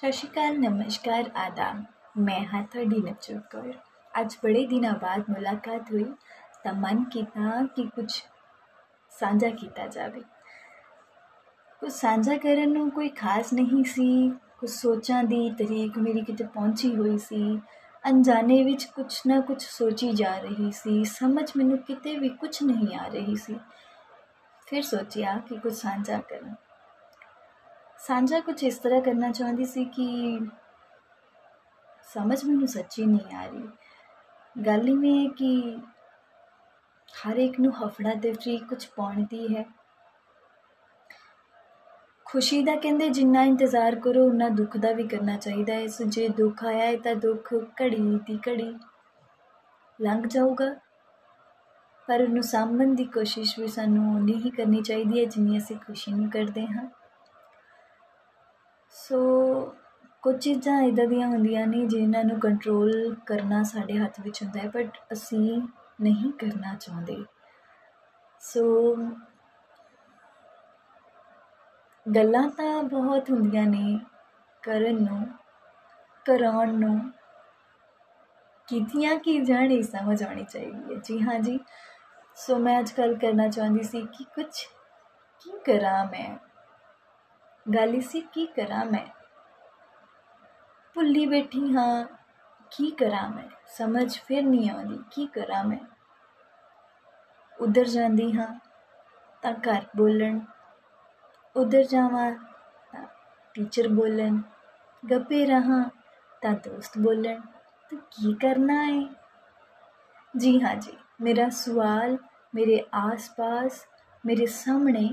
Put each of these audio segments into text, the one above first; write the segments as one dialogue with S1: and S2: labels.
S1: ਸਤਿ ਸ਼੍ਰੀ ਅਕਾਲ, ਨਮਸਕਾਰ, ਆਦਾਬ। ਮੈਂ ਹਾਂ ਤੁਹਾਡੀ ਨਵਜੋਤ ਕੌਰ। ਅੱਜ ਬੜੇ ਦਿਨਾਂ ਬਾਅਦ ਮੁਲਾਕਾਤ ਹੋਈ ਤਾਂ ਮਨ ਕੀਤਾ ਕਿ ਕੁਝ ਸਾਂਝਾ ਕੀਤਾ ਜਾਵੇ। ਕੁਝ ਸਾਂਝਾ ਕਰਨ ਨੂੰ ਕੋਈ ਖਾਸ ਨਹੀਂ ਸੀ। ਕੁਝ ਸੋਚਾਂ ਦੀ ਤਰੀਕ ਮੇਰੀ ਕਿਤੇ ਪਹੁੰਚੀ ਹੋਈ ਸੀ। ਅਣਜਾਣੇ ਵਿੱਚ ਕੁਝ ਨਾ ਕੁਝ ਸੋਚੀ ਜਾ ਰਹੀ ਸੀ। ਸਮਝ ਮੈਨੂੰ ਕਿਤੇ ਵੀ ਕੁਝ ਨਹੀਂ ਆ ਰਹੀ ਸੀ। ਫਿਰ ਸੋਚਿਆ ਕਿ ਕੁਝ ਸਾਂਝਾ ਕਰਾਂ। ਸਾਂਝਾ ਕੁਝ ਇਸ ਤਰ੍ਹਾਂ ਕਰਨਾ ਚਾਹੁੰਦੀ ਸੀ ਕਿ ਸਮਝ ਮੈਨੂੰ ਸੱਚੀ ਨਹੀਂ ਆ ਰਹੀ। ਗੱਲ ਇਹ ਹੈ ਕਿ ਹਰ ਇੱਕ ਨੂੰ ਹਫੜਾ ਤੇ ਫਰੀ ਕੁਝ ਪਾਉਣ ਦੀ ਹੈ। ਖੁਸ਼ੀ ਦਾ ਕਹਿੰਦੇ ਜਿੰਨਾ ਇੰਤਜ਼ਾਰ ਕਰੋ, ਉਨਾ ਦੁੱਖ ਦਾ ਵੀ ਕਰਨਾ ਚਾਹੀਦਾ ਹੈ। ਸੋ ਜੇ ਦੁੱਖ ਆਇਆ ਹੈ ਤਾਂ ਦੁੱਖ ਘੜੀ ਦੀ ਘੜੀ ਲੰਘ ਜਾਊਗਾ। ਪਰ ਉਹਨੂੰ ਸਾਂਭਣ ਦੀ ਕੋਸ਼ਿਸ਼ ਵੀ ਸਾਨੂੰ ਉਨੀ ਹੀ ਕਰਨੀ ਚਾਹੀਦੀ ਹੈ, ਜਿੰਨੀ ਅਸੀਂ ਖੁਸ਼ੀ ਨੂੰ ਕਰਦੇ ਹਾਂ। ਸੋ ਕੁਝ ਚੀਜ਼ਾਂ ਇੱਦਾਂ ਦੀਆਂ ਹੁੰਦੀਆਂ ਨੇ ਜਿਨ੍ਹਾਂ ਨੂੰ ਕੰਟਰੋਲ ਕਰਨਾ ਸਾਡੇ ਹੱਥ ਵਿੱਚ ਹੁੰਦਾ ਹੈ ਬਟ ਅਸੀਂ ਨਹੀਂ ਕਰਨਾ ਚਾਹੁੰਦੇ। ਸੋ ਗੱਲਾਂ ਤਾਂ ਬਹੁਤ ਹੁੰਦੀਆਂ ਨੇ ਕਰਨ ਨੂੰ, ਕਰਾਉਣ ਨੂੰ। ਕੀਤੀਆਂ ਕੀ ਜਾਣੀ ਸਮਝ ਆਉਣੀ ਚਾਹੀਦੀ ਹੈ। ਜੀ ਹਾਂ ਜੀ। ਸੋ ਮੈਂ ਅੱਜ ਕੱਲ ਕਰਨਾ ਚਾਹੁੰਦੀ ਸੀ ਕਿ ਕੁਝ, ਕੀ ਕਰਾਂ ਮੈਂ? ਗੱਲ ਸੀ, ਕੀ ਕਰਾਂ ਮੈਂ? ਭੁੱਲੀ ਬੈਠੀ ਹਾਂ, ਕੀ ਕਰਾਂ ਮੈਂ? ਸਮਝ ਫਿਰ ਨਹੀਂ ਆਉਂਦੀ, ਕੀ ਕਰਾਂ ਮੈਂ? ਉਧਰ ਜਾਂਦੀ ਹਾਂ ਤਾਂ ਘਰ ਬੋਲਣ, ਉਧਰ ਜਾਵਾਂ ਤਾਂ ਟੀਚਰ ਬੋਲਣ, ਗੱਪੇ ਰਹਾ ਤਾਂ ਦੋਸਤ ਬੋਲਣ, ਤੂੰ ਕੀ ਕਰਨਾ ਹੈ ਜੀ ਹਾਂ ਜੀ, ਮੇਰਾ ਸਵਾਲ ਮੇਰੇ ਆਸ-ਪਾਸ, ਮੇਰੇ ਸਾਹਮਣੇ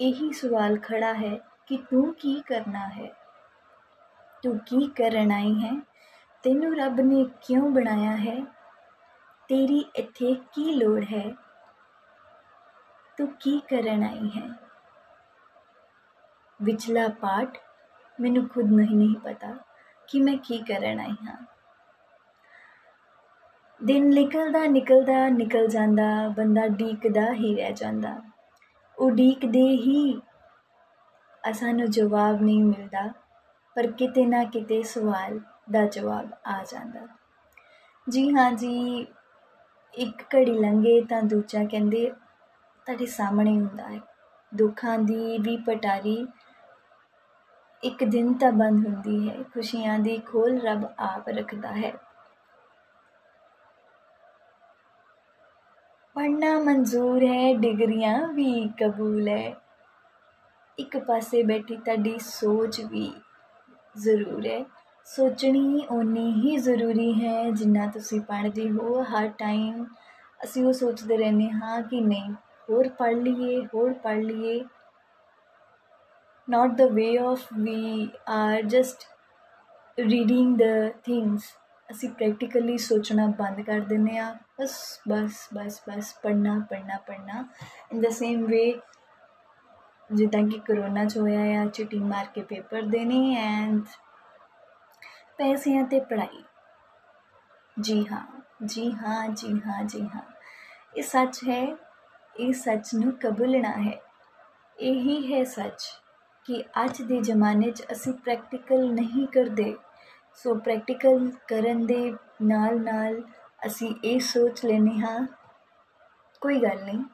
S1: ਇਹੀ ਸਵਾਲ ਖੜਾ ਹੈ ਕਿ ਤੂੰ ਕੀ ਕਰਨਾ ਹੈ? ਤੂੰ ਕੀ ਕਰਨ ਆਈ ਹੈ? ਤੈਨੂੰ ਰੱਬ ਨੇ ਕਿਉਂ ਬਣਾਇਆ ਹੈ? ਤੇਰੀ ਇੱਥੇ ਕੀ ਲੋੜ ਹੈ? ਤੂੰ ਕੀ ਕਰਨ ਆਈ ਹੈ? ਵਿਚਲਾ ਪਾਠ ਮੈਨੂੰ ਖੁਦ ਨਹੀਂ ਨਹੀਂ ਪਤਾ ਕਿ ਮੈਂ ਕੀ ਕਰਨ ਆਈ ਹਾਂ। ਦਿਨ ਨਿਕਲਦਾ ਨਿਕਲਦਾ, ਨਿਕਲ ਜਾਂਦਾ, ਬੰਦਾ ਡੀਕਦਾ ਹੀ ਰਹਿ ਜਾਂਦਾ। ਉਹ ਡੀਕਦੇ ਹੀ ਸਾਨੂੰ ਜਵਾਬ ਨਹੀਂ ਮਿਲਦਾ, ਪਰ ਕਿਤੇ ਨਾ ਕਿਤੇ ਸਵਾਲ ਦਾ ਜਵਾਬ ਆ ਜਾਂਦਾ। ਜੀ ਹਾਂ ਜੀ, ਇੱਕ ਘੜੀ ਲੰਘੇ ਤਾਂ ਦੂਜਾ ਕਹਿੰਦੇ, ਤੁਹਾਡੇ ਸਾਹਮਣੇ ਹੁੰਦਾ ਹੈ। ਦੁੱਖਾਂ ਦੀ ਵੀ ਪਟਾਰੀ ਇੱਕ ਦਿਨ ਤਾਂ ਬੰਦ ਹੁੰਦੀ ਹੈ, ਖੁਸ਼ੀਆਂ ਦੀ ਖੋਲ ਰੱਬ ਆਪ ਰੱਖਦਾ ਹੈ। ਪੜਨਾ ਮਨਜ਼ੂਰ ਹੈ, ਡਿਗਰੀਆਂ ਵੀ ਕਬੂਲ ਹੈ। ਇੱਕ ਪਾਸੇ ਬੈਠੀ ਤੁਹਾਡੀ ਸੋਚ ਵੀ ਜ਼ਰੂਰ ਹੈ। ਸੋਚਣੀ ਓਨੀ ਹੀ ਜ਼ਰੂਰੀ ਹੈ ਜਿੰਨਾ ਤੁਸੀਂ ਪੜ੍ਹਦੇ ਹੋ। ਹਰ ਟਾਈਮ ਅਸੀਂ ਉਹ ਸੋਚਦੇ ਰਹਿੰਦੇ ਹਾਂ ਕਿ ਨਹੀਂ, ਹੋਰ ਪੜ੍ਹ ਲਈਏ, ਹੋਰ ਪੜ੍ਹ ਲਈਏ। Not the way of we are just reading the things ਅਸੀਂ ਪ੍ਰੈਕਟੀਕਲੀ ਸੋਚਣਾ ਬੰਦ ਕਰ ਦਿੰਦੇ ਆ ਬਸ ਬਸ ਬਸ ਬਸ ਪੜਨਾ ਪੜਨਾ ਪੜਨਾ ਇਨ ਦਾ ਸੇਮ ਵੇ ਜਿੱਦਾਂ ਕਿ ਕਰੋਨਾ 'ਚ ਹੋਇਆ ਆ, ਚਿੱਟੀ ਮਾਰ ਕੇ ਪੇਪਰ ਦੇਣੇ ਐਂਡ ਪੈਸਿਆਂ ਤੇ ਪੜ੍ਹਾਈ। ਜੀ ਹਾਂ ਜੀ ਹਾਂ ਜੀ ਹਾਂ ਜੀ ਹਾਂ। ਇਹ ਸੱਚ ਹੈ, ਇਹ ਸੱਚ ਨੂੰ ਕਬੂਲਣਾ ਹੈ। ਇਹੀ ਹੈ ਸੱਚ ਕਿ ਅੱਜ ਦੇ ਜ਼ਮਾਨੇ 'ਚ ਅਸੀਂ ਪ੍ਰੈਕਟੀਕਲ ਨਹੀਂ ਕਰਦੇ। ਸੋ ਪ੍ਰੈਕਟੀਕਲ ਕਰਨ ਦੇ ਨਾਲ ਨਾਲ ਅਸੀਂ ਇਹ ਸੋਚ ਲੈਨੇ ਹਾਂ, ਕੋਈ ਗੱਲ ਨਹੀਂ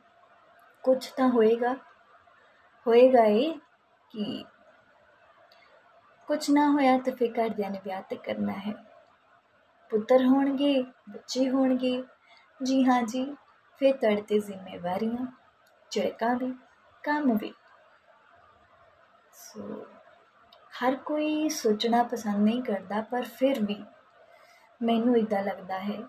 S1: ਕੁਝ ਤਾਂ ਹੋਏਗਾ। ਹੋਏਗਾ ਇਹ ਕਿ ਕੁਝ ਨਾ ਹੋਇਆ ਤਾਂ ਫਿਰ ਘਰਦਿਆਂ ਨੇ ਵਿਆਹ ਤੇ ਕਰਨਾ ਹੈ। ਪੁੱਤਰ ਹੋਣਗੇ, ਬੱਚੇ ਹੋਣਗੇ। ਜੀ ਹਾਂ ਜੀ, ਫਿਰ ਤੜਤੇ ਜ਼ਿੰਮੇਵਾਰੀਆਂ ਝੜਕਾਂ ਵੀ ਕੰਮ ਵੀ। ਸੋ, ਹਰ ਕੋਈ ਸੋਚਣਾ ਪਸੰਦ ਨਹੀਂ ਕਰਦਾ, ਪਰ ਫਿਰ ਵੀ ਮੈਨੂੰ ਇਦਾਂ ਲੱਗਦਾ ਹੈ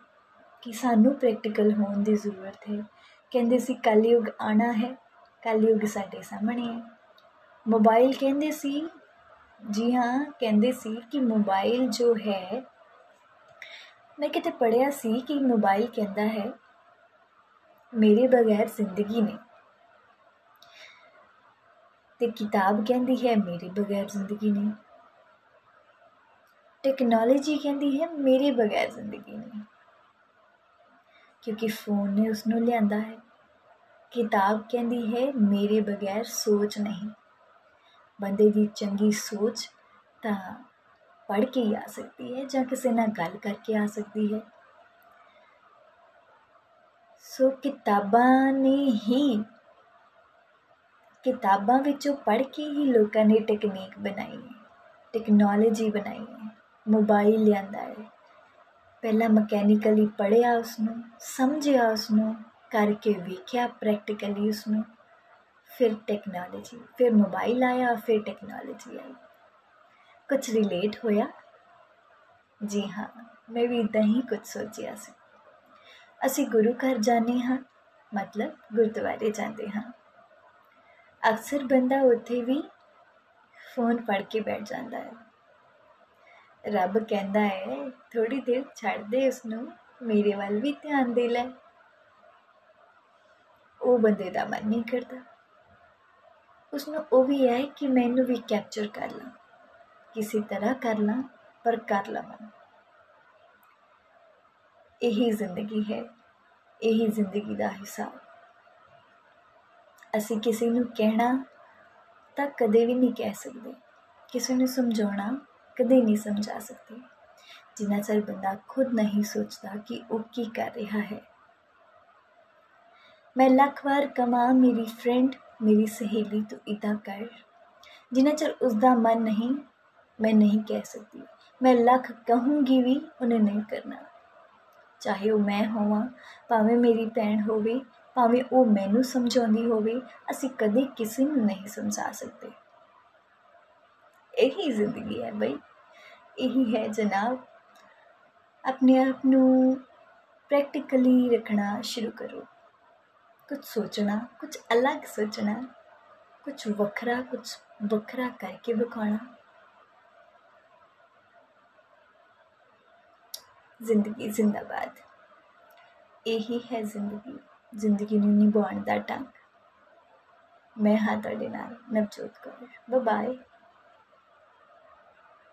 S1: ਕਿ ਸਾਨੂੰ ਪ੍ਰੈਕਟੀਕਲ ਹੋਣ ਦੀ ਜ਼ਰੂਰਤ ਹੈ। ਕਹਿੰਦੇ ਸੀ ਕਲਯੁਗ ਆਣਾ ਹੈ। ਕਲਯੁਗ ਸਾਡੇ ਸਾਹਮਣੇ ਹੈ। ਮੋਬਾਈਲ ਕਹਿੰਦੇ ਸੀ, ਜੀ ਹਾਂ, ਕਹਿੰਦੇ ਸੀ ਕਿ ਮੋਬਾਈਲ ਜੋ ਹੈ, ਮੈਂ ਕਿਤੇ ਪੜਿਆ ਸੀ ਕਿ ਮੋਬਾਈਲ ਕਹਿੰਦਾ ਹੈ, ਮੇਰੇ ਬਗੈਰ ਜ਼ਿੰਦਗੀ ਨਹੀਂ। ਤੇ ਕਿਤਾਬ ਕਹਿੰਦੀ ਹੈ, ਮੇਰੇ ਬਗੈਰ ਜ਼ਿੰਦਗੀ ਨਹੀਂ। ਟੈਕਨੋਲੋਜੀ ਕਹਿੰਦੀ ਹੈ, ਮੇਰੇ ਬਗੈਰ ਜ਼ਿੰਦਗੀ ਨਹੀਂ। ਕਿਉਂਕਿ ਫੋਨ ਨੇ ਉਸ ਨੂੰ ਲਿਆਂਦਾ ਹੈ। ਕਿਤਾਬ ਕਹਿੰਦੀ ਹੈ, ਮੇਰੇ ਬਗੈਰ ਸੋਚ ਨਹੀਂ। ਬੰਦੇ ਦੀ ਚੰਗੀ ਸੋਚ ਤਾਂ ਪੜ੍ਹ ਕੇ ਹੀ ਆ ਸਕਦੀ ਹੈ ਜਾਂ ਕਿਸੇ ਨਾਲ ਗੱਲ ਕਰਕੇ ਆ ਸਕਦੀ ਹੈ। ਸੋ ਕਿਤਾਬਾਂ ਨੇ ਹੀ, ਕਿਤਾਬਾਂ ਵਿੱਚੋਂ ਪੜ੍ਹ ਕੇ ਹੀ ਲੋਕਾਂ ਨੇ ਟੈਕਨੀਕ ਬਣਾਈ ਹੈ ਟੈਕਨੋਲੋਜੀ ਬਣਾਈ ਹੈ ਮੋਬਾਈਲ ਲਿਆਂਦਾ ਹੈ। ਪਹਿਲਾਂ ਮਕੈਨੀਕਲੀ ਪੜ੍ਹਿਆ ਉਸ ਨੂੰ ਸਮਝਿਆ ਉਸ ਨੂੰ ਕਰਕੇ ਵੇਖਿਆ ਪ੍ਰੈਕਟੀਕਲੀ ਉਸ ਨੂੰ ਫਿਰ ਟੈਕਨੋਲੋਜੀ ਫਿਰ ਮੋਬਾਈਲ ਆਇਆ, ਫਿਰ ਟੈਕਨੋਲੋਜੀ ਆਈ। ਕੁਝ ਰਿਲੇਟ ਹੋਇਆ? ਜੀ ਹਾਂ, ਮੈਂ ਵੀ ਇਦਾਂ ਹੀ ਕੁਝ ਸੋਚਿਆ ਸੀ। ਅਸੀਂ ਗੁਰੂ ਘਰ ਜਾਂਦੇ ਹਾਂ, ਮਤਲਬ ਗੁਰਦੁਆਰੇ ਜਾਂਦੇ ਹਾਂ। ਅਕਸਰ ਬੰਦਾ ਉੱਥੇ ਵੀ ਫੋਨ ਫੜ ਕੇ ਬੈਠ ਜਾਂਦਾ ਹੈ। ਰੱਬ ਕਹਿੰਦਾ ਹੈ ਥੋੜੀ ਦੇਰ ਛੱਡ ਦੇ ਉਸ ਨੂੰ ਮੇਰੇ ਵੱਲ ਵੀ ਧਿਆਨ ਦੇ ਲੈ। ਉਹ ਬੰਦੇ ਦਾ ਮਨ ਨਹੀਂ ਕਰਦਾ। ਉਸ ਨੂੰ ਉਹ ਵੀ ਹੈ ਕਿ ਮੈਨੂੰ ਵੀ ਕੈਪਚਰ ਕਰ ਲਾਂ। ਕਿਸੇ ਤਰ੍ਹਾਂ ਕਰ ਲਾਂ, ਪਰ ਕਰ ਲਵਾਂ। ਇਹੀ ਜ਼ਿੰਦਗੀ ਹੈ, ਇਹੀ ਜ਼ਿੰਦਗੀ ਦਾ ਹਿਸਾਬ ਅਸੀਂ ਕਿਸੇ ਨੂੰ ਕਹਿਣਾ ਤਾਂ ਕਦੇ ਵੀ ਨਹੀਂ ਕਹਿ ਸਕਦੇ। ਕਿਸੇ ਨੂੰ ਸਮਝਾਉਣਾ ਕਦੇ ਨਹੀਂ ਸਮਝਾ ਸਕਦੇ। ਜਿੰਨਾ ਚਿਰ ਬੰਦਾ ਖੁਦ ਨਹੀਂ ਸੋਚਦਾ ਕਿ ਉਹ ਕੀ ਕਰ ਰਿਹਾ ਹੈ। ਮੈਂ ਲੱਖ ਵਾਰ ਕਮਾ ਮੇਰੀ ਫਰੈਂਡ ਮੇਰੀ ਸਹੇਲੀ, ਤੋਂ ਇਦਾਂ ਕਰ। ਜਿੰਨਾ ਚਿਰ ਉਸ ਦਾ ਮਨ ਨਹੀਂ, ਮੈਂ ਨਹੀਂ ਕਹਿ ਸਕਦੀ। ਮੈਂ ਲੱਖ ਕਹੂੰਗੀ ਵੀ ਉਹਨੇ ਨਹੀਂ ਕਰਨਾ। ਚਾਹੇ ਉਹ ਮੈਂ ਹੋਵਾਂ, ਭਾਵੇਂ ਮੇਰੀ ਭੈਣ ਹੋਵੇ, ਭਾਵੇਂ ਉਹ ਮੈਨੂੰ ਸਮਝਾਉਂਦੀ ਹੋਵੇ, ਅਸੀਂ ਕਦੇ ਕਿਸੇ ਨੂੰ ਨਹੀਂ ਸਮਝਾ ਸਕਦੇ। ਇਹੀ ਜ਼ਿੰਦਗੀ ਹੈ ਬਈ। ਇਹੀ ਹੈ ਜਨਾਬ। ਆਪਣੇ ਆਪ ਨੂੰ ਪ੍ਰੈਕਟੀਕਲੀ ਰੱਖਣਾ ਸ਼ੁਰੂ ਕਰੋ। ਕੁਝ ਸੋਚਣਾ ਕੁਝ ਅਲੱਗ ਸੋਚਣਾ ਕੁਝ ਵੱਖਰਾ ਕੁਝ ਵੱਖਰਾ ਕਰਕੇ ਵਿਖਾਉਣਾ ਜ਼ਿੰਦਗੀ ਜ਼ਿੰਦਾਬਾਦ ਇਹੀ ਹੈ ਜ਼ਿੰਦਗੀ ਜ਼ਿੰਦਗੀ ਨੂੰ ਨਿਭਾਉਣ ਦਾ ਢੰਗ ਮੈਂ ਹਾਂ ਤੁਹਾਡੇ ਨਾਲ ਨਵਜੋਤ ਕੌਰ ਬਾਏ